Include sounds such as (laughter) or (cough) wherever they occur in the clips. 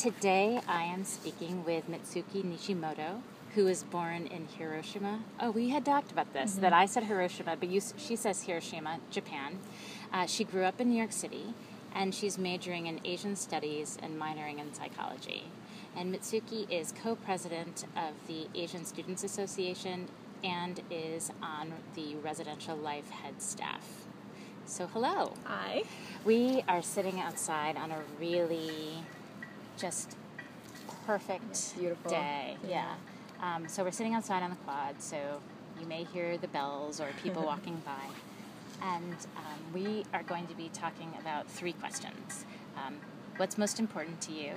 Today I am speaking with Mitsuki Nishimoto, who was born in Hiroshima. Oh, we had talked about this, that I said Hiroshima, but you, she says Hiroshima, Japan. Uh, she grew up in New York City, and she's majoring in Asian Studies and minoring in psychology. And Mitsuki is co president of the Asian Students Association and is on the Residential Life Head staff. So, hello. Hi. We are sitting outside on a really just perfect Beautiful. day. Yeah. Um, so we're sitting outside on the quad, so you may hear the bells or people (laughs) walking by. And um, we are going to be talking about three questions. Um, what's most important to you?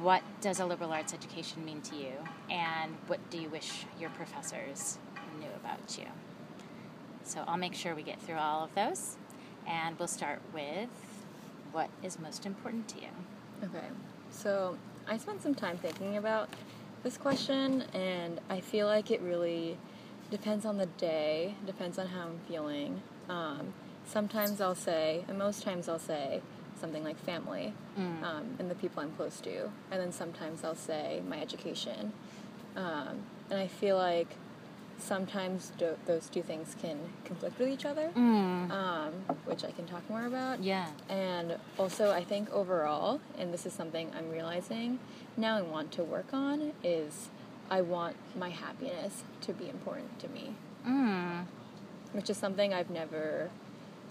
What does a liberal arts education mean to you? And what do you wish your professors knew about you? So I'll make sure we get through all of those. And we'll start with what is most important to you? Okay. So I spent some time thinking about this question, and I feel like it really depends on the day, depends on how I'm feeling. Um, sometimes I'll say, and most times I'll say, something like family um, and the people I'm close to. And then sometimes I'll say my education. Um, and I feel like sometimes do- those two things can conflict with each other, um, which I can talk more about. Yeah. And also, I think overall, and this is something I'm realizing now I want to work on, is I want my happiness to be important to me, Mm. which is something I've never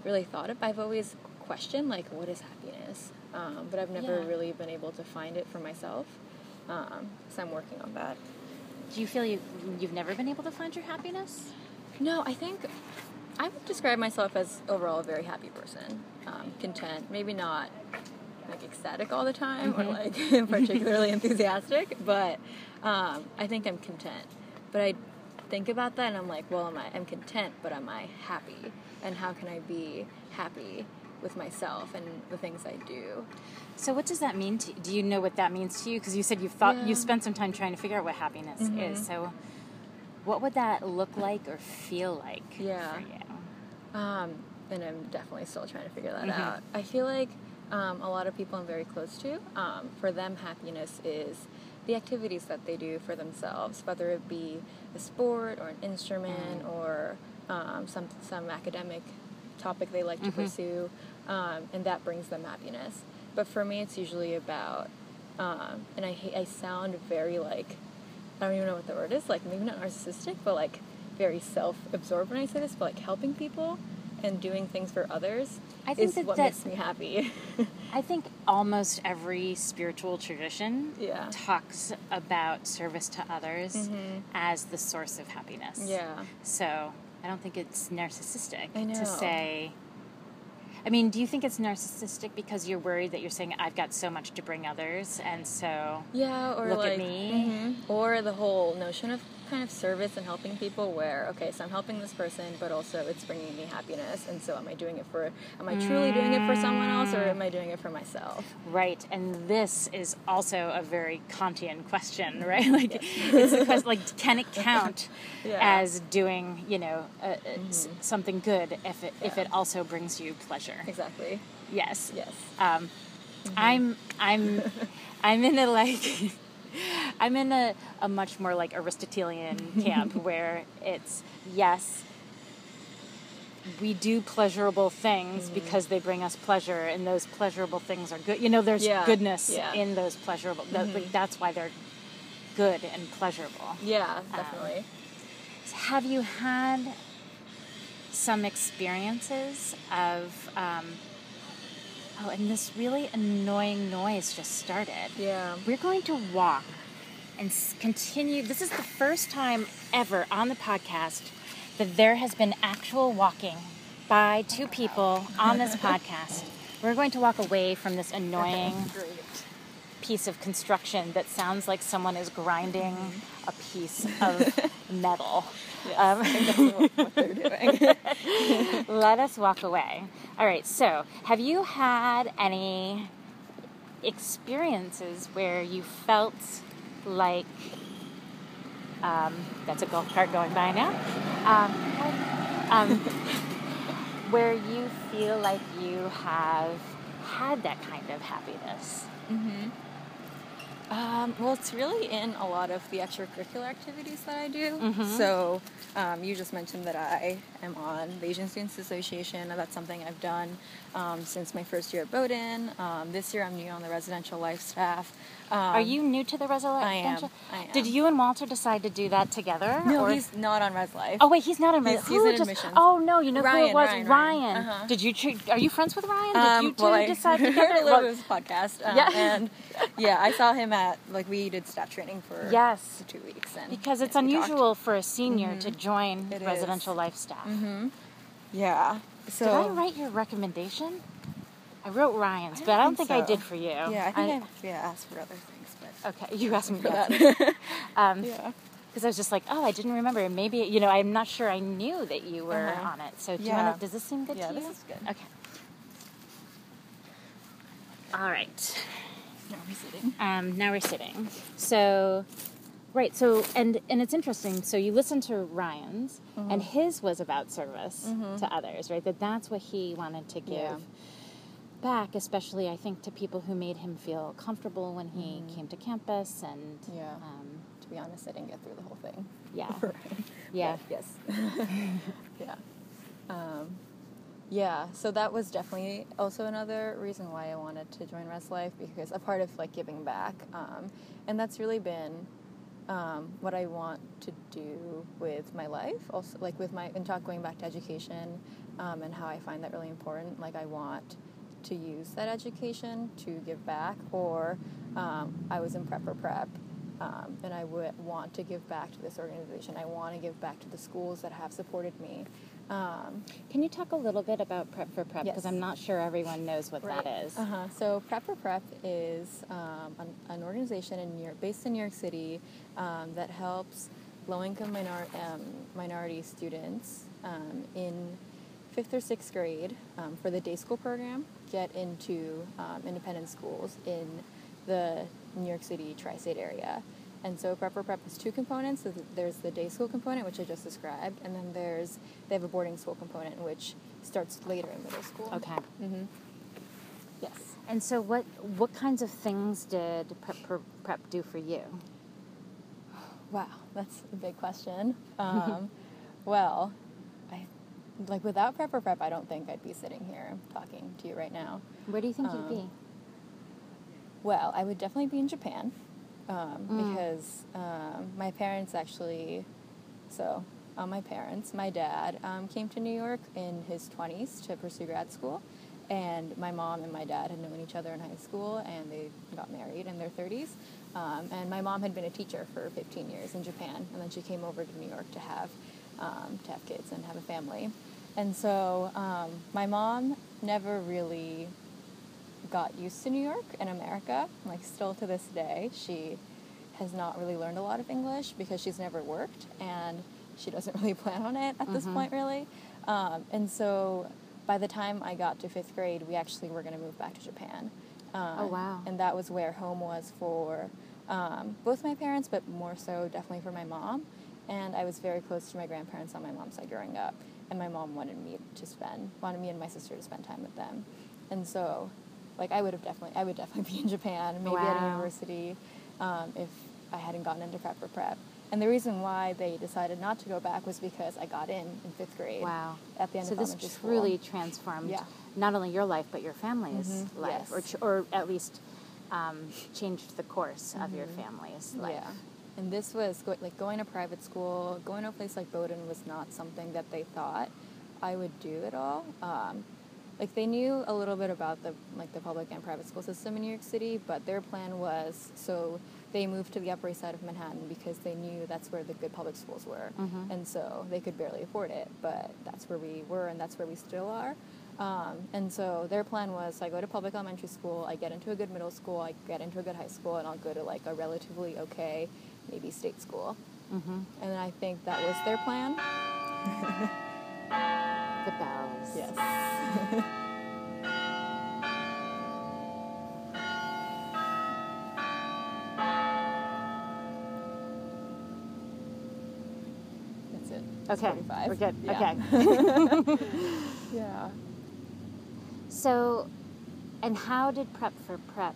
really thought of. I've always questioned, like, what is happiness? Um, but I've never Yeah. really been able to find it for myself. Um, so I'm working on that. Do you feel you, you've never been able to find your happiness? No, I think I would describe myself as overall a very happy person, um, content. Maybe not like ecstatic all the time or like (laughs) particularly enthusiastic, but um, I think I'm content. But I think about that and I'm like, well, am I? I'm content, but am I happy? And how can I be happy with myself and the things I do? So what does that mean to you? Do you know what that means to you? Because you said you've thought, Yeah. Mm-hmm. you've spent some time trying to figure out what happiness is. So what would that look like or feel like Yeah. for you? Um, and I'm definitely still trying to figure that Mhm. out. I feel like um, a lot of people I'm very close to, um, for them, happiness is the activities that they do for themselves, whether it be a sport or an instrument or um, some some academic topic they like to pursue, um, and that brings them happiness. But for me, it's usually about, um, and I ha- I sound very like I don't even know what the word is, like maybe not narcissistic, but like very self-absorbed when I say this, but like helping people and doing things for others I think is that what that- makes me happy. (laughs) I think almost every spiritual tradition Yeah. talks about service to others Mhm. as the source of happiness. yeah. So I don't think it's narcissistic to say. I mean, do you think it's narcissistic because you're worried that you're saying I've got so much to bring others, and so Yeah, or Look at like me. mhm. or the whole notion of kind of service and helping people where okay, so I'm helping this person, but also it's bringing me happiness, and so am I doing it for am I truly doing it for someone else or am I doing it for myself? right? And this is also a very Kantian question, (laughs) right? Like, it's the question like, can it count (laughs) Yeah. Mm-hmm. as doing you know uh, uh, s- something good if it if it also brings you pleasure? Exactly. Yes. Yes. Um, I'm I'm I'm in a like (laughs) (laughs) I'm in a, a much more like Aristotelian (laughs) camp where it's yes we do pleasurable things Mm-hmm. because they bring us pleasure and those pleasurable things are good you know there's Yeah, goodness yeah. in those pleasurable that- like, that's why they're good and pleasurable Yeah, definitely. have you had some experiences of um, oh and this really annoying noise just started yeah. we're going to walk and continue this is the first time ever on the podcast that there has been actual walking by two people on this (laughs) podcast we're going to walk away from this annoying piece of construction that sounds like someone is grinding a piece of (laughs) metal. Um, what they're doing. (laughs) let us walk away. All right, so have you had any experiences where you felt like um, that's a golf cart going by now? Um, um, (laughs) where you feel like you have had that kind of happiness? Mm-hmm. Um, well, it's really in a lot of the extracurricular activities that I do. Mhm. So, um, you just mentioned that I am on the Asian Students Association, and that's something I've done um, since my first year at Bowdoin. Um, this year, I'm new on the residential life staff. Um, Are you new to the residential? I am. I am. Did you and Walter decide to do that together? No, or- he's not on Res Life. Oh wait, he's not in He's- Who he's in just- admissions. Oh no, you know who it was? Ryan, Ryan. Ryan. Uh-huh. Did you? Tr- are you friends with Ryan? Did Um, you two well, I decide heard (laughs) together? a little Well, bit of his podcast. Um, Yeah. and yeah, I saw him at like we did staff training for Yes. two weeks, and because it's unusual for a senior to join It residential is. life staff. Mm-hmm. Yeah. So Did I write your recommendation? I wrote Ryan's, I but I don't think I so. did for you. Yeah, I think I, yeah asked for other things, but Okay, you asked me for that. (laughs) Um, yeah. Because I was just like, oh, I didn't remember. Maybe you know, I'm not sure. I knew that you were Uh-huh. on it. So do you want to? Does this seem good Yeah, to you? Yeah, this is good. Okay. All right. Now we're sitting. Um, now we're sitting. So, right. So, and and it's interesting. So you listen to Ryan's, Mm-hmm. and his was about service to others, right? That that's what he wanted to give Yeah. Back, especially I think to people who made him feel comfortable when he came to campus, and. Yeah. um, To be honest, I didn't get through the whole thing. yeah, (laughs) Right. yeah. But yes. (laughs) yeah. Um, yeah. So that was definitely also another reason why I wanted to join Res Life because a part of like giving back, um, and that's really been um, what I want to do with my life. Also, like with my and talk going back to education um, and how I find that really important. Like I want to use that education to give back, or um, I was in prep for prep. Um, and I would want to give back to this organization. I want to give back to the schools that have supported me. Um, Can you talk a little bit about Prep for Prep? Because Yes. I'm not sure everyone knows what that is. Uh-huh. So Prep for Prep is um, an, an organization in New York, based in New York City, um, that helps low-income minor, um, minority students um, in fifth or sixth grade um, for the day school program get into um, independent schools in the New York City tri-state area. And so Prep for Prep has two components. So There's the day school component, which I just described, and then there's they have a boarding school component, which starts later in middle school. Okay. Mm-hmm. Yes. And so, what what kinds of things did Prep for Prep do for you? Wow, that's a big question. Um, (laughs) well, I like without prep for prep, I don't think I'd be sitting here talking to you right now. Where do you think Um, you'd be? Well, I would definitely be in Japan um, Mm. because um, my parents actually, so uh, my parents, my dad um, came to New York in his 20s to pursue grad school, and my mom and my dad had known each other in high school, and they got married in their 30s. Um, and my mom had been a teacher for 15 years in Japan, and then she came over to New York to have um, to have kids and have a family. And so um, my mom never really got used to New York and America. Like still to this day, she has not really learned a lot of English because she's never worked and she doesn't (laughs) really plan on it at this point, really. Um, and so by the time I got to fifth grade, we actually were going to move back to Japan. Uh, Oh, wow. And that was where home was for um, both my parents, but more so definitely for my mom. And I was very close to my grandparents on my mom's side growing up, and my mom wanted me to spend, wanted me and my sister to spend time with them. And so, like, I would have definitely, I would definitely be in Japan, maybe at a university, um, if I hadn't gotten into prep for prep. And the reason why they decided not to go back was because I got in in fifth grade. Wow. At the end so of this elementary school. truly transformed Yeah. not only your life but your family's Mhm, life, or ch- or at least um, changed the course of your family's life. Mm-hmm. Yeah. And this was go- like going to private school, going to a place like Bowdoin was not something that they thought I would do at all. Um, like they knew a little bit about the like the public and private school system in New York City, but their plan was so they moved to the Upper East Side of Manhattan because they knew that's where the good public schools were, Mhm. and so they could barely afford it. But that's where we were, and that's where we still are. Um, and so their plan was I go to public elementary school, I get into a good middle school, I get into a good high school, and I'll go to like a relatively okay, maybe state school. hmm And I think that was their plan. (laughs) The bells. Yes. (laughs) That's it. It's Okay. 45. We're good. Yeah. Okay. (laughs) Yeah. So, And how did prep for prep?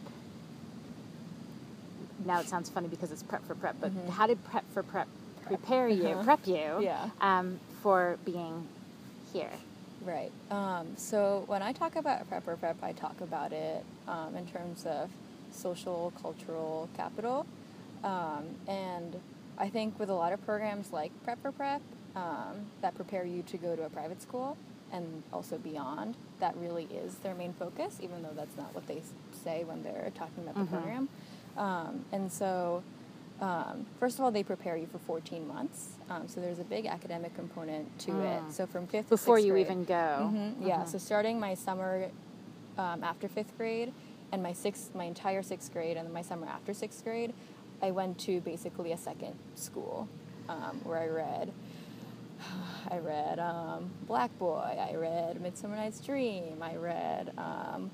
Now it sounds funny because it's prep for prep, but how did prep for prep prepare you, Uh-huh. prep you, (laughs) Yeah. um, for being here? Right. Um, so when I talk about prep for prep, I talk about it um, in terms of social, cultural capital. Um, and I think with a lot of programs like Prep for Prep um, that prepare you to go to a private school and also beyond, that really is their main focus, even though that's not what they say when they're talking about the Mhm. program. Um, and so, um, first of all, they prepare you for 14 months. Um, so there's a big academic component to Mm. it. So from fifth to Before you grade- even go. Mhm, Yeah. Mhm. So starting my summer um, after fifth grade, and my sixth, my entire sixth grade, and then my summer after sixth grade, I went to basically a second school um, where I read. (sighs) I read um, Black Boy. I read Midsummer Night's Dream. I read um,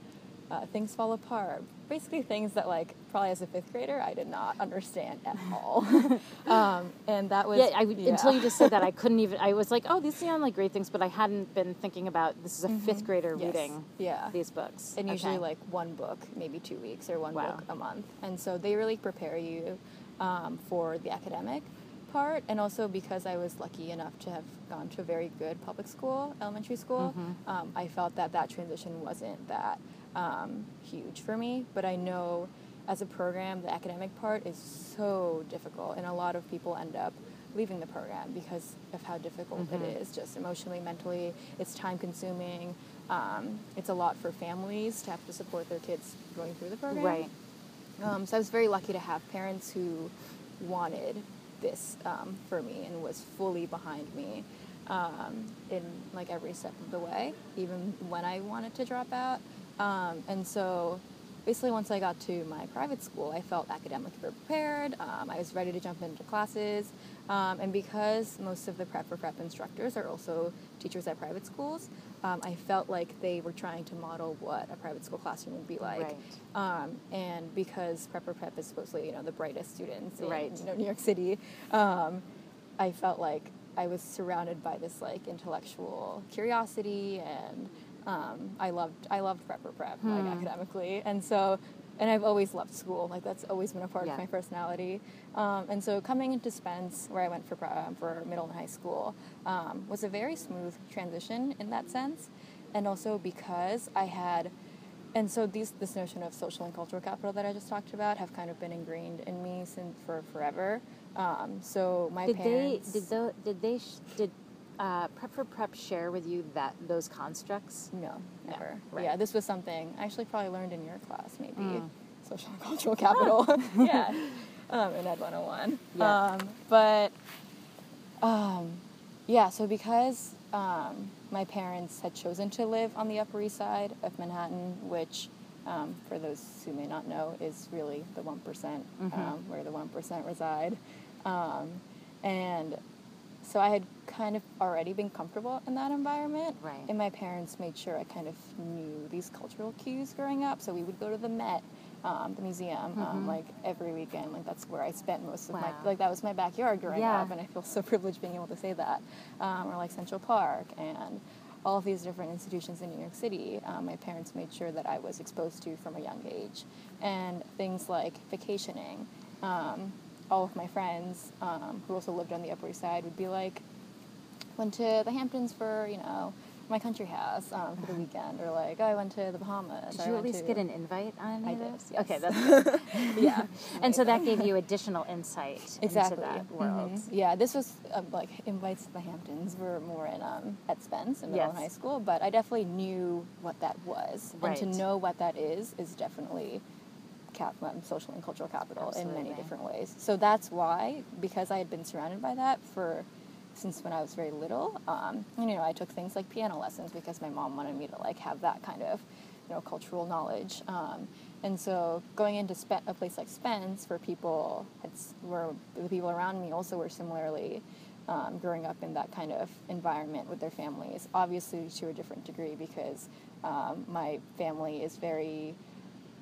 uh, Things Fall Apart. Basically, things that like probably as a fifth grader I did not understand at all. (laughs) um, and that was yeah, I, yeah. until you just said that, I (laughs) couldn't even. I was like, "Oh, these sound like great things," but I hadn't been thinking about this is a fifth grader Mm-hmm. Yes. reading Yeah. these books, and usually Okay. like one book, maybe two weeks, or one Wow. book a month. And so they really prepare you um, for the academic part, and also because I was lucky enough to have gone to a very good public school, elementary school, Mhm. um, I felt that that transition wasn't that um, huge for me. But I know as a program, the academic part is so difficult, and a lot of people end up leaving the program because of how difficult Mhm. it is, just emotionally, mentally. It's time consuming. Um, it's a lot for families to have to support their kids going through the program. right. Um, so I was very lucky to have parents who wanted this um, for me and was fully behind me um, in like every step of the way, even when I wanted to drop out. Um, and so basically once I got to my private school, I felt academically prepared. Um, I was ready to jump into classes. Um, and because most of the prep for prep instructors are also teachers at private schools, um, I felt like they were trying to model what a private school classroom would be like. Right. Um, and because Prep for Prep is supposedly you know the brightest students in Right. you know New York City, um, I felt like I was surrounded by this like intellectual curiosity, and um, I loved I loved Prep for Prep like Hmm. academically, and so and I've always loved school like that's always been a part Yeah. of my personality. Um, and so coming into Spence, where I went for um, for middle and high school, um, was a very smooth transition in that sense, and also because I had and so these this notion of social and cultural capital that I just talked about have kind of been ingrained in me since for forever. Um, so my Did parents they? Did the, Did they? sh- Did uh, prep for prep share with you that those constructs? no No, never right. yeah this was something I actually probably learned in your class maybe Mm. social and cultural capital (laughs) yeah (laughs) um, in Ed 101 Yeah. um, but um, yeah so because um, my parents had chosen to live on the Upper East Side of Manhattan which um, for those who may not know is really the 1% Mhm. um, where the 1% reside um, and so I had kind of already been comfortable in that environment. Right. And my parents made sure I kind of knew these cultural cues growing up. So we would go to the Met, um, the museum, Mhm. um, like every weekend. Like that's where I spent most of my like that was my backyard growing Yeah. up, and I feel so (laughs) privileged being able to say that. Um, or like Central Park and all of these different institutions in New York City. Um, my parents made sure that I was exposed to from a young age, and things like vacationing. Um, all of my friends um, who also lived on the Upper East Side would be like, went to the Hamptons for you know my country house um, for the (laughs) weekend, or like oh, I went to the Bahamas. Did you at least to- get an invite on any I of those? yes. Okay, that's (laughs) good. (laughs) yeah, and so that gave you additional insight exactly into that world. Mhm. Yeah, this was um, like invites to the Hamptons were more in um, at Spence in middle and Yes. high school, but I definitely knew what that was, right. and to know what that is is definitely cap- um, social and cultural capital in many different ways. So that's why, because I had been surrounded by that for since when I was very little, um, and, you know, I took things like piano lessons because my mom wanted me to like have that kind of, you know, cultural knowledge. Um, and so going into Spe- a place like Spence, where people had, were the people around me also were similarly um, growing up in that kind of environment with their families, obviously to a different degree because um, my family is very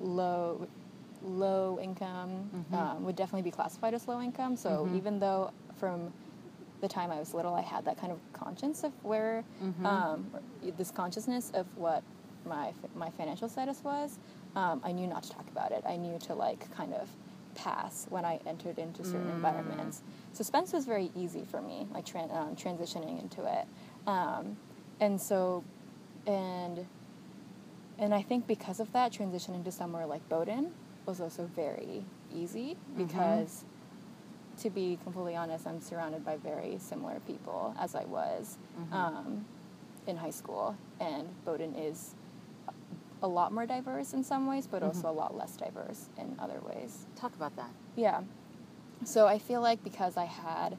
low low income Mhm. um, would definitely be classified as low income so Mhm. even though from the time i was little i had that kind of conscience of where Mhm. um, this consciousness of what my my financial status was, um, I knew not to talk about it. I knew to like kind of pass when I entered into certain environments. Spence was very easy for me, like tran- um, transitioning into it, um, and so, and and I think because of that, transition into somewhere like Bowdoin was also very easy because, to be completely honest, I'm surrounded by very similar people as I was um, in high school, and Bowdoin is a lot more diverse in some ways, but also a lot less diverse in other ways. Talk about that. Yeah. So I feel like because I had,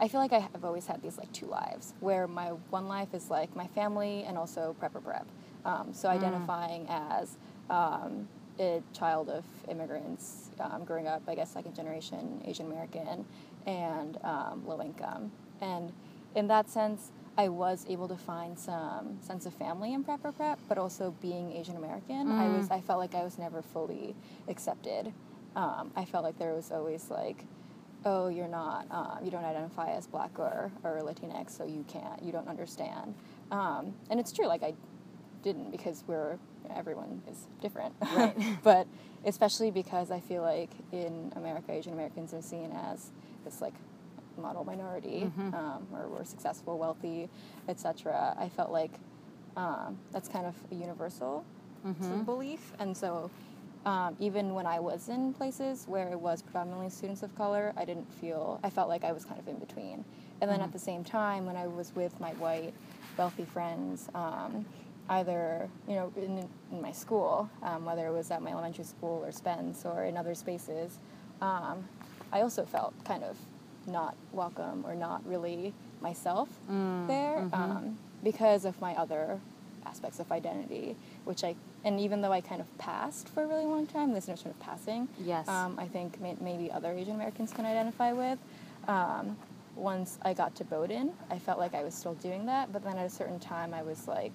I feel like I have always had these like two lives where my one life is like my family and also prep for prep. Um, so identifying as um, a child of immigrants, um, growing up, I guess, second generation Asian American and um, low income. And in that sense, I was able to find some sense of family in prep for prep, but also being Asian American, I was I felt like I was never fully accepted. Um, I felt like there was always like, oh, you're not, um, you don't identify as black or, or Latinx, so you can't, you don't understand. Um, and it's true, like I didn't because we're everyone is different. Right. (laughs) but especially because I feel like in America, Asian Americans are seen as this like model minority, um, or we're successful, wealthy, etc. I felt like um, that's kind of a universal of belief, and so. Um, even when I was in places where it was predominantly students of color, I didn't feel, I felt like I was kind of in between. And then at the same time, when I was with my white, wealthy friends, um, either, you know, in, in my school, um, whether it was at my elementary school or Spence or in other spaces, um, I also felt kind of not welcome or not really myself there um, because of my other aspects of identity, which I and even though I kind of passed for a really long time, this notion of passing, Yes. um, I think may, maybe other Asian Americans can identify with. Um, once I got to Bowdoin, I felt like I was still doing that, but then at a certain time, I was like,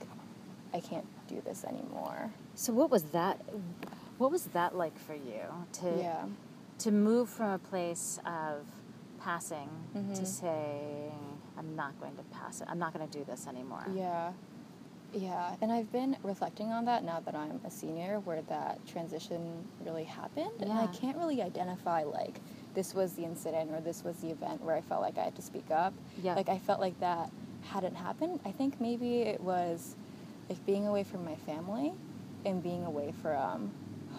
I can't do this anymore. So what was that? What was that like for you to Yeah. to move from a place of passing Mm-hmm. to saying I'm not going to pass it. I'm not going to do this anymore. Yeah. Yeah, and I've been reflecting on that now that I'm a senior, where that transition really happened, and I can't really identify like this was the incident or this was the event where I felt like I had to speak up. Yeah. Like I felt like that hadn't happened. I think maybe it was like being away from my family and being away from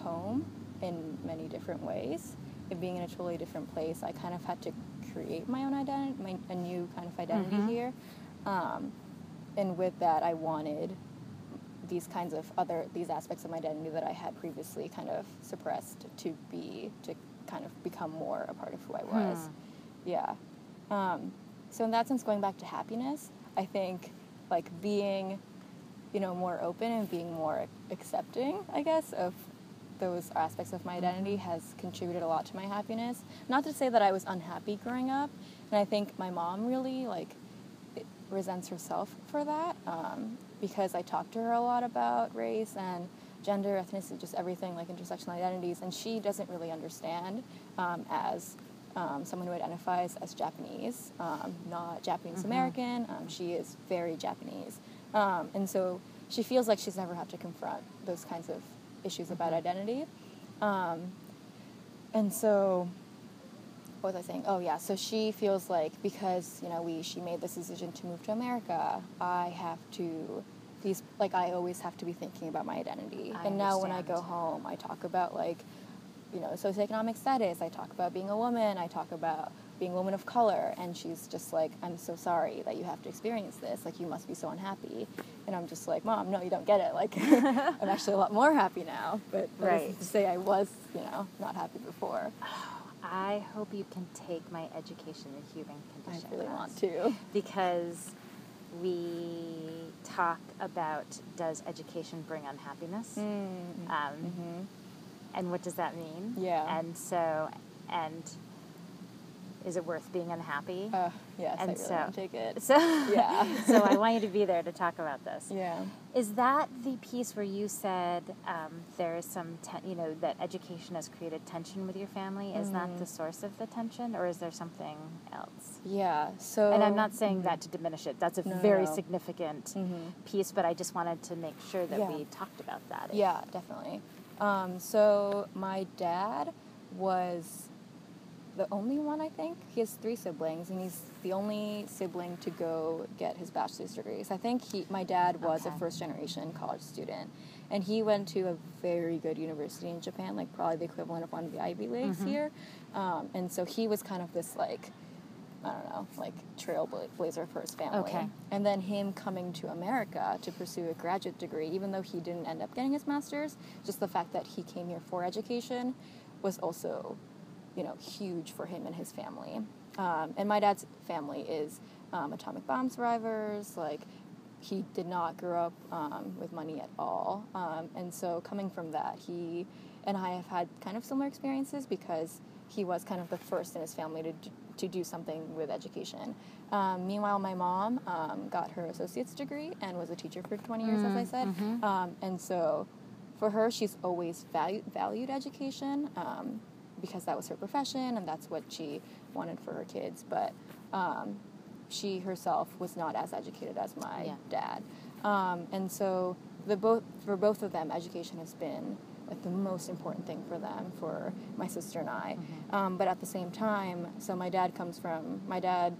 home in many different ways and being in a totally different place. I kind of had to create my own identity, my, a new kind of identity Mhm. here. Um, and with that, I wanted these kinds of other these aspects of my identity that I had previously kind of suppressed to be to kind of become more a part of who I was. Hmm. Yeah. Um, so in that sense, going back to happiness, I think like being, you know, more open and being more accepting, I guess, of those aspects of my identity has contributed a lot to my happiness. Not to say that I was unhappy growing up, and I think my mom really like resents herself for that um, because I talked to her a lot about race and gender, ethnicity, just everything like intersectional identities, and she doesn't really understand um, as um, someone who identifies as Japanese, um, not Japanese American. Um, she is very Japanese, um, and so she feels like she's never had to confront those kinds of issues about identity. Um, and so what was I saying? Oh yeah, so she feels like because you know we she made this decision to move to America, I have to these like I always have to be thinking about my identity. I and now when I go home, I talk about like you know socioeconomic status. I talk about being a woman. I talk about being a woman of color. And she's just like, I'm so sorry that you have to experience this. Like you must be so unhappy. And I'm just like, Mom, no, you don't get it. Like (laughs) I'm actually a lot more happy now. But Right. to say I was you know not happy before. I hope you can take my education in human condition. I really class. want to. because we talk about does education bring unhappiness Mm. um, and what does that mean Yeah. and so and is it worth being unhappy? Uh, yes, And I really so- want to take it. so yeah. (laughs) so I want you to be there to talk about this. Yeah. Is that the piece where you said um, there is some, you know, that education has created tension with your family? Is that Mm-hmm. the source of the tension, or is there something else? Yeah. So. and I'm not saying that to diminish it. That's a No, very no. significant Mhm. piece, but I just wanted to make sure that Yeah. we talked about that. Yeah, definitely. Um, so my dad was the only one, I think. He has three siblings, and he's the only sibling to go get his bachelor's degrees. I think he, my dad was Okay. a first generation college student, and he went to a very good university in Japan, like probably the equivalent of one of the Ivy Leagues Mm-hmm. here. Um, and so he was kind of this like. I don't know, like trailblazer for his family. Okay. And then him coming to America to pursue a graduate degree, even though he didn't end up getting his master's, just the fact that he came here for education was also, you know, huge for him and his family. Um, and my dad's family is um, atomic bomb survivors. Like, he did not grow up um, with money at all. Um, and so, coming from that, he and I have had kind of similar experiences because he was kind of the first in his family to, to do something with education. Um, meanwhile, my mom um, got her associate's degree and was a teacher for 20 years, as I said. Um, and so, for her, she's always valued, valued education um, because that was her profession and that's what she wanted for her kids. But um, she herself was not as educated as my Yeah. dad. Um, and so, the both for both of them, education has been like the most important thing for them, for my sister and I. Um, but at the same time, so my dad comes from my dad's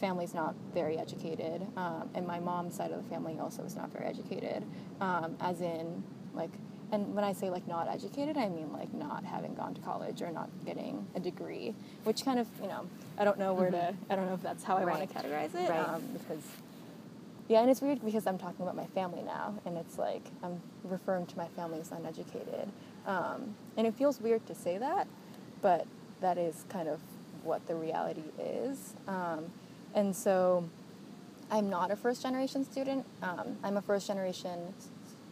family's not very educated, um, and my mom's side of the family also is not very educated, um, as in like. And when I say like not educated, I mean like not having gone to college or not getting a degree, which kind of you know I don't know where to I don't know if that's how I Right. want to categorize it Right. um, because yeah, and it's weird because I'm talking about my family now, and it's like I'm referring to my family as uneducated. Um, and it feels weird to say that, but that is kind of what the reality is. Um, and so I'm not a first generation student. Um, I'm a first generation s-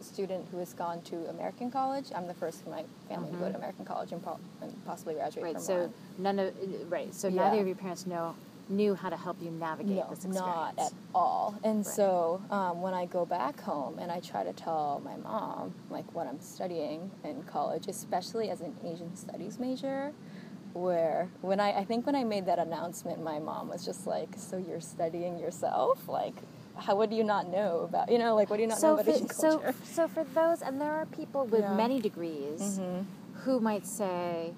student who has gone to American college. I'm the first in my family to go to American college and, po- and possibly graduate Right. from So one. none of right. So Yeah. neither of your parents know knew how to help you navigate no, this experience. not at all. And Right. so um, when I go back home and I try to tell my mom like what I'm studying in college, especially as an Asian studies major, where when I I think when I made that announcement, my mom was just like, "So you're studying yourself? Like, how what do you not know about you know like what do you not know so about for, Asian culture?" so for those, and there are people with Yeah. many degrees Mhm. who might say,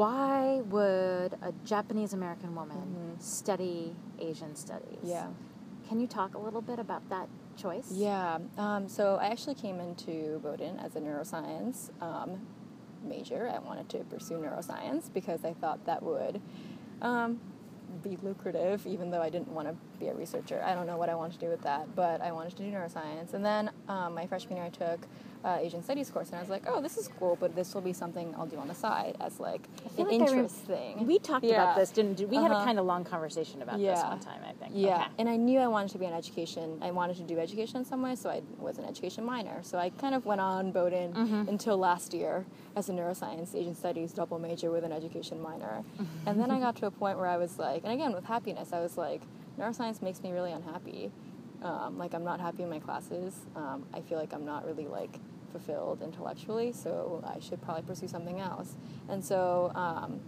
why would a Japanese American woman Mhm. study Asian studies? Yeah. Can you talk a little bit about that choice? Yeah. Um, so I actually came into Bowdoin as a neuroscience um, major. I wanted to pursue neuroscience because I thought that would um, be lucrative, even though I didn't want to be a researcher. I don't know what I wanted to do with that, but I wanted to do neuroscience. And then um, my freshman year, I took uh, Asian Studies course, and I was like, oh, this is cool, but this will be something I'll do on the side as like an like interest thing. We talked Yeah. about this, didn't we? had a Uh-huh. kind of long conversation about this one time, I think. Yeah, Okay. and I knew I wanted to be in education. I wanted to do education in some way, so I was an education minor. So I kind of went on Bowdoin Mm-hmm. until last year as a neuroscience, Asian studies double major with an education minor. and then I got to a point where I was like, and again with happiness, I was like, neuroscience makes me really unhappy. Um, like I'm not happy in my classes. Um, I feel like I'm not really like fulfilled intellectually, so I should probably pursue something else. And so um,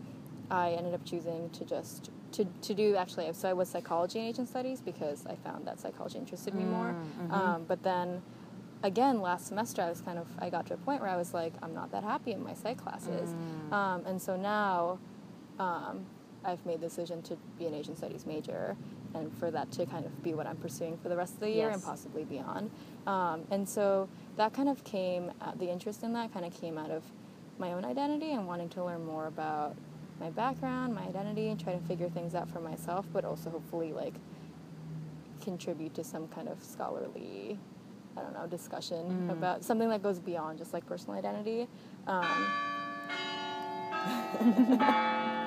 I ended up choosing to just to, to do actually so I was psychology and Asian studies because I found that psychology interested me more. Um, but then again last semester I was kind of I got to a point where I was like I'm not that happy in my psych classes, um, and so now um, I've made the decision to be an Asian studies major and for that to kind of be what I'm pursuing for the rest of the year and possibly beyond. Um, and so that kind of came, uh, the interest in that kind of came out of my own identity and wanting to learn more about my background, my identity, and try to figure things out for myself, but also hopefully like contribute to some kind of scholarly, I don't know, discussion about something that goes beyond just like personal identity. Um, (laughs)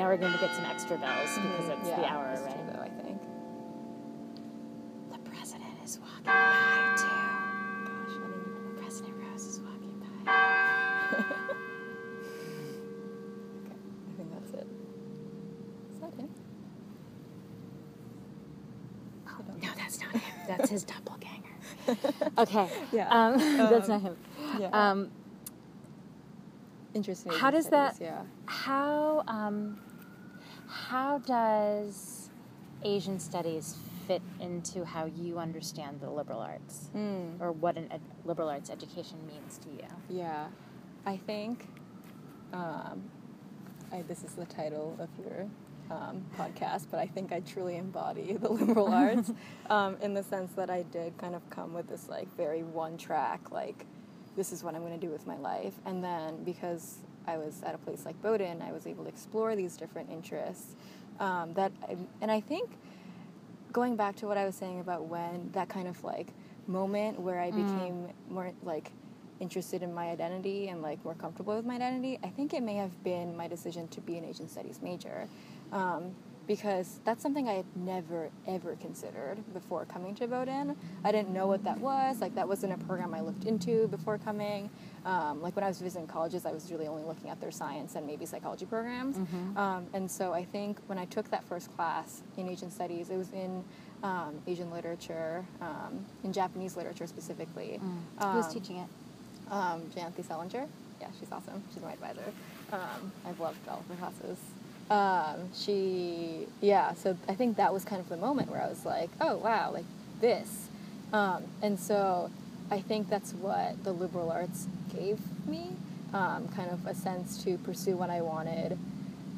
now we're going to get some extra bells because it's Mm-hmm. yeah, the hour, that's right? true, though, I think. The president is walking by too. Gosh, I know. President Rose is walking by. (laughs) Okay, I think that's it. Is that him? Don't No, that's not him. That's his (laughs) doppelganger. (laughs) Okay. Yeah. Um, that's Um, not him. yeah. Um, Interesting. How does that- Yeah. how um, how does Asian studies fit into how you understand the liberal arts, Mm. or what a ed- liberal arts education means to you? Yeah, I think um, I, this is the title of your um, podcast, but I think I truly embody (laughs) the liberal (laughs) arts um, in the sense that I did kind of come with this like very one track, like this is what I'm going to do with my life, and then because I was at a place like Bowdoin, I was able to explore these different interests. Um, that I, and I think going back to what I was saying about when that kind of like moment where I became more like interested in my identity and like more comfortable with my identity, I think it may have been my decision to be an Asian Studies major. Um, because that's something I had never ever considered before coming to Bowdoin. I didn't know what that was. Like that wasn't a program I looked into before coming. Um, like when I was visiting colleges, I was really only looking at their science and maybe psychology programs. Um, and so I think when I took that first class in Asian Studies, it was in um, Asian literature, um, in Japanese literature specifically. Who's Um, teaching it? um, Janthi Selinger. Yeah, she's awesome. She's my advisor. Um, I've loved all of her classes. Um, she, yeah, so I think that was kind of the moment where I was like, oh, wow, like this. Um, and so I think that's what the liberal arts gave me um, kind of a sense to pursue what I wanted,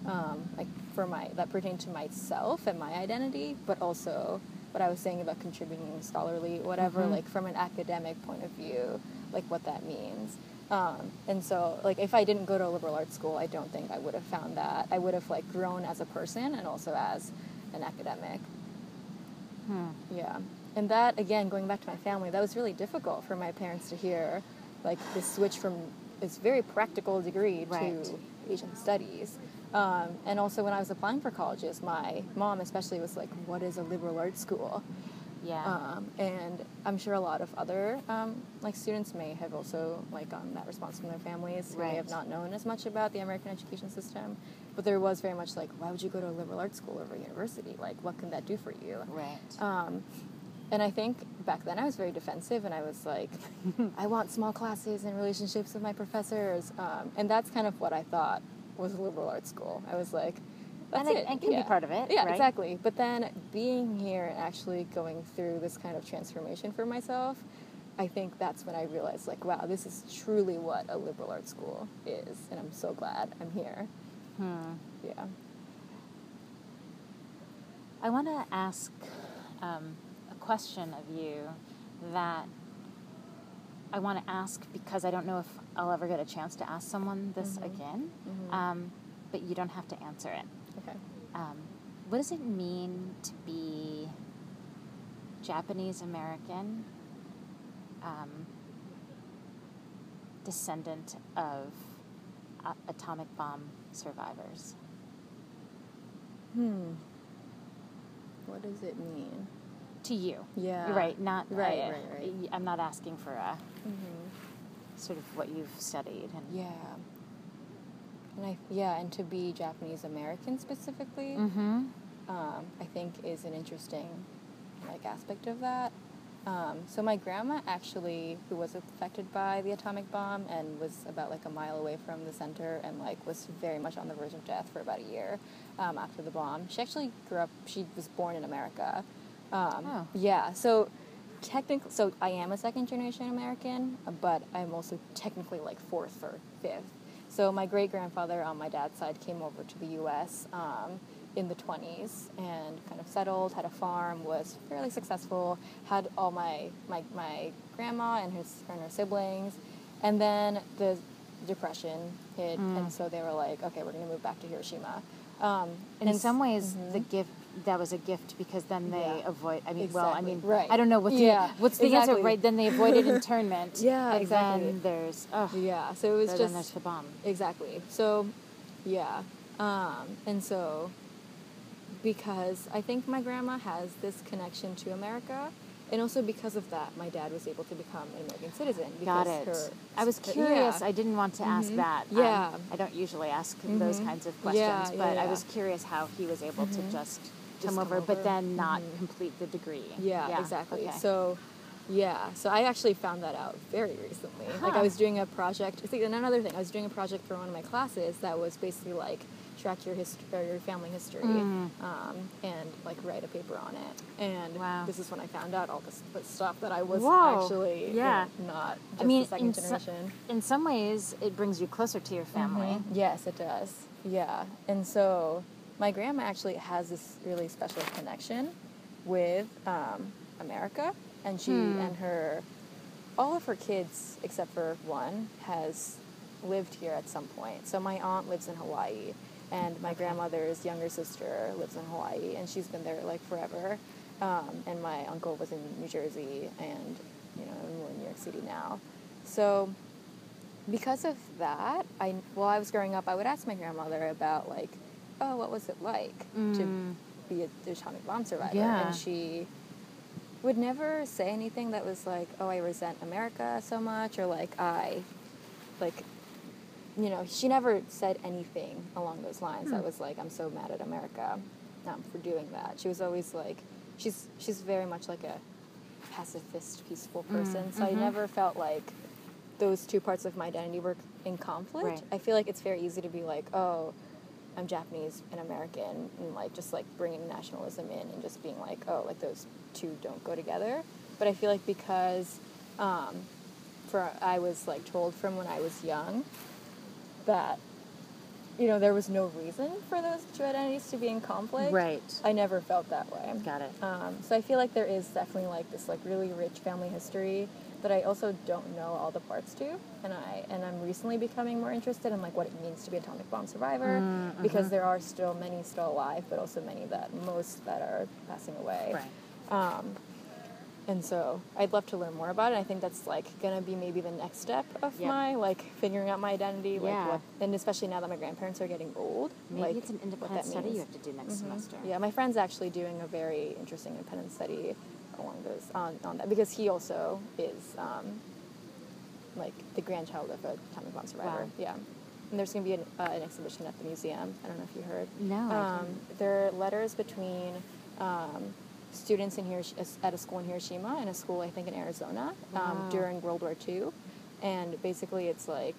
um, like for my, that pertained to myself and my identity, but also what I was saying about contributing scholarly, whatever, Mhm. like from an academic point of view, like what that means. Um, and so, like, if I didn't go to a liberal arts school, I don't think I would have found that. I would have like grown as a person and also as an academic. Hmm. Yeah. And that, again, going back to my family, that was really difficult for my parents to hear, like, this switch from this very practical degree Right. to Asian studies. Um, and also, when I was applying for colleges, my mom especially was like, What is a liberal arts school? Yeah. Um, and I'm sure a lot of other um, like students may have also like gotten that response from their families who may have not known as much about the American education system. But there was very much like, why would you go to a liberal arts school over a university? Like, what can that do for you? right. Um, and I think back then I was very defensive, and I was like, (laughs) I want small classes and relationships with my professors, um, and that's kind of what I thought was a liberal arts school. I was like, that's And it- it. and can be part of it, Yeah, right? exactly. But then being here and actually going through this kind of transformation for myself, I think that's when I realized, like, wow, this is truly what a liberal arts school is, and I'm so glad I'm here. Hmm. Yeah. I want to ask um, a question of you that I want to ask because I don't know if I'll ever get a chance to ask someone this Mhm. again. Mhm. Um, but you don't have to answer it. Okay. Um, what does it mean to be Japanese American, um, descendant of atomic bomb survivors? Hmm. What does it mean? To you, Yeah. Right. Not Right, I, right, right. I'm not asking for a Mm-hmm. sort of what you've studied and Yeah. And I yeah, and to be Japanese American specifically, Mm-hmm. um, I think is an interesting like aspect of that. Um, so my grandma actually, who was affected by the atomic bomb and was about like a mile away from the center and like was very much on the verge of death for about a year um, after the bomb. She actually grew up. She was born in America. Um, Oh. Yeah. So technically, so I am a second generation American, but I'm also technically like fourth or fifth. So my great grandfather on my dad's side came over to the U.S. Um, in the 20s and kind of settled, had a farm, was fairly successful, had all my my, my grandma and his and her siblings, and then the depression hit, Mm. and so they were like, okay, we're going to move back to Hiroshima. Um, in some ways Mhm. the gift that was a gift because then they Yeah. avoid i mean well i mean Right. i don't know what's Yeah, the, what's the exactly. answer right then they avoided (laughs) internment Yeah, and exactly. then there's oh Yeah, so it was then just there's the bomb Exactly. So, yeah. Um, and so, because I think my grandma has this connection to America, and also because of that, my dad was able to become an American citizen. Got because it. her- I was yeah. curious. I didn't want to ask Mhm. that. Um, Yeah. I don't usually ask those Mhm. kinds of questions, yeah, but I yeah. was curious how he was able to Mhm. just Just come come over, but then not Mhm. complete the degree. Yeah, exactly. okay. So, yeah, so I actually found that out very recently. Like I was doing a project. See, and another thing, I was doing a project for one of my classes that was basically like track your history or your family history, Mm. um, and like write a paper on it. And Wow. this is when I found out all this, stuff that I was Whoa. actually you Yeah. know, not just I mean, in, so- in some ways, it brings you closer to your family. Mhm. Yes, it does. Yeah. And so my grandma actually has this really special connection with um, America. And she Hmm. and her, all of her kids, except for one, has lived here at some point. So my aunt lives in Hawaii. And my grandmother's younger sister lives in Hawaii, and she's been there like forever. Um, and my uncle was in New Jersey, and you know, we're in New York City now. So because of that, I while I was growing up, I would ask my grandmother about like, oh, what was it like Mm. to be a atomic bomb survivor? Yeah. And she would never say anything that was like, oh, I resent America so much, or like I, like, you know, she never said anything along those lines that Hmm. was like, I'm so mad at America um, for doing that. She was always like, she's she's very much like a pacifist, peaceful person. So I mhm. never felt like those two parts of my identity were in conflict. Right. I feel like it's very easy to be like, oh, I'm Japanese and American, and like just like bringing nationalism in and just being like, oh, like those two don't go together. But I feel like because um, for I was like told from when I was young that you know there was no reason for those two identities to be in conflict. Right. I never felt that way. Got it. Um, so I feel like there is definitely like this like really rich family history that I also don't know all the parts to, and I and I'm recently becoming more interested in like what it means to be an atomic bomb survivor Mm, because mhm. there are still many still alive, but also many that most that are passing away. Right. Um, and so I'd love to learn more about it. I think that's like gonna be maybe the next step of Yep. my like figuring out my identity. Like Yeah. what, and especially now that my grandparents are getting old. Maybe like, it's an independent study you have to do next Mhm. semester. Yeah, my friend's actually doing a very interesting independent study along those on, on that because he also is um, like the grandchild of a atomic bomb survivor. Wow. Yeah, and there's going to be an, uh, an exhibition at the museum. I don't know if you heard. No, Um, there are letters between um, students in Hirosh- at a school in Hiroshima and a school I think in Arizona Wow. um, during World War II, and basically it's like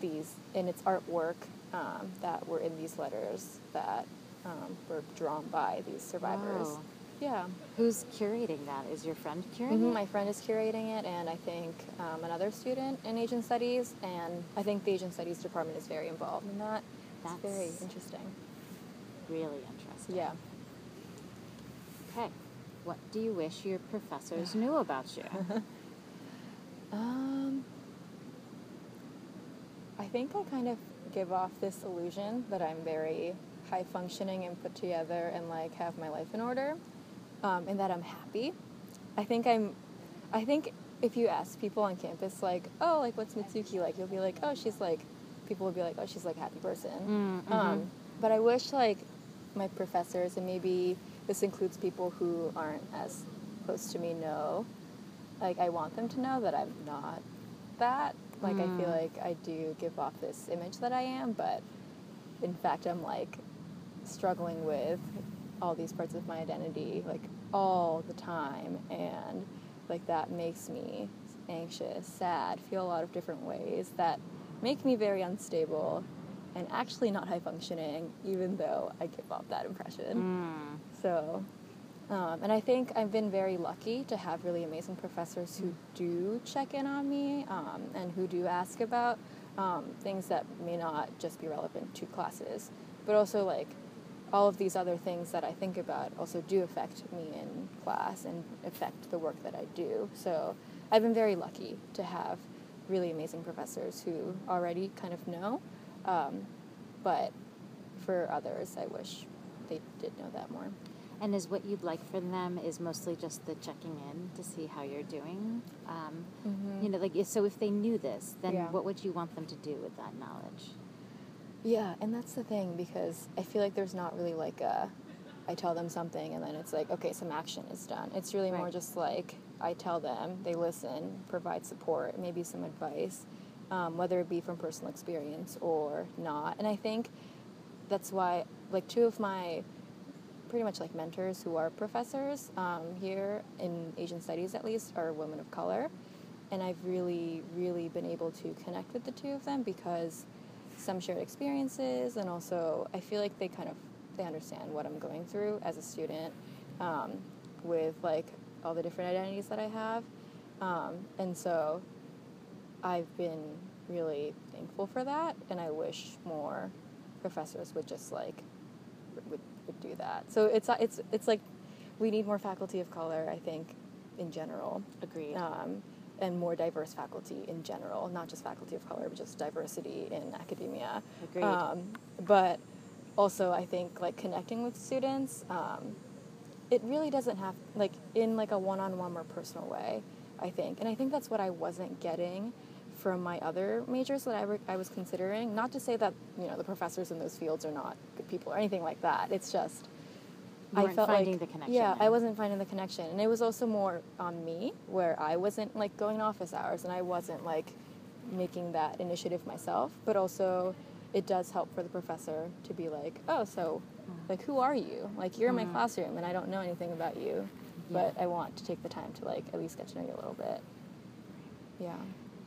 these and it's artwork um, that were in these letters that um, were drawn by these survivors. Wow. Yeah. Who's curating that? Is your friend curating Mhm, it? My friend is curating it, and I think um, another student in Asian Studies, and I think the Asian Studies department is very involved in that. It's very interesting. Really interesting. Yeah. Okay. What do you wish your professors (laughs) knew about you? (laughs) Um, I think I kind of give off this illusion that I'm very high functioning and put together and like have my life in order, um, and that I'm happy. I think I'm. I think if you ask people on campus, like, oh, like what's Mitsuki like, you'll be like, oh, she's like. People will be like, oh, she's like a happy person. Mm, Um, mhm. but I wish like my professors and maybe this includes people who aren't as close to me know like I want them to know that I'm not that. Like I feel Mm. like I do give off this image that I am, but in fact I'm like struggling with all these parts of my identity like all the time and like that makes me anxious, sad, feel a lot of different ways that make me very unstable and actually not high functioning even though I give off that impression. Mm. So, um, and I think I've been very lucky to have really amazing professors who do check in on me um, and who do ask about um, things that may not just be relevant to classes, but also like all of these other things that I think about also do affect me in class and affect the work that I do. So I've been very lucky to have really amazing professors who already kind of know, um, but for others, I wish they did know that more. And is what you'd like from them is mostly just the checking in to see how you're doing? Um, Mhm. You know, like so if they knew this, then Yeah. what would you want them to do with that knowledge? Yeah, and that's the thing because I feel like there's not really like a I tell them something and then it's like, okay, some action is done. It's really more just like I tell them, they listen, provide support, maybe some advice, um, whether it be from personal experience or not. And I think that's why, like, two of my pretty much like mentors who are professors um, here in Asian studies, at least, are women of color. And I've really, really been able to connect with the two of them because some shared experiences, and also I feel like they kind of they understand what I'm going through as a student um, with like all the different identities that I have, um, and so I've been really thankful for that, and I wish more professors would just like would, would do that. So it's it's it's like we need more faculty of color, I think, in general, Agreed. um, and more diverse faculty in general, not just faculty of color, but just diversity in academia. Agreed. Um, but also, I think like connecting with students, um, it really doesn't have like in like a one-on-one or personal way. I think, and I think that's what I wasn't getting from my other majors that I, re- I was considering. Not to say that you know the professors in those fields are not good people or anything like that. It's just You weren't finding the connection Yeah, I wasn't finding the connection, and it was also more on me where I wasn't like going office hours and I wasn't like making that initiative myself. But also, it does help for the professor to be like, oh, so mm. like who are you? Like you're in my mm. classroom and I don't know anything about you, but I want to take the time to like at least get to know you a little bit. Yeah.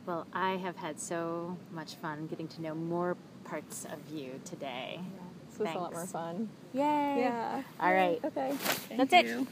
Well, I have had so much fun getting to know more parts of you today. This was a lot more fun. Yay! Yeah. All right. Okay. That's it.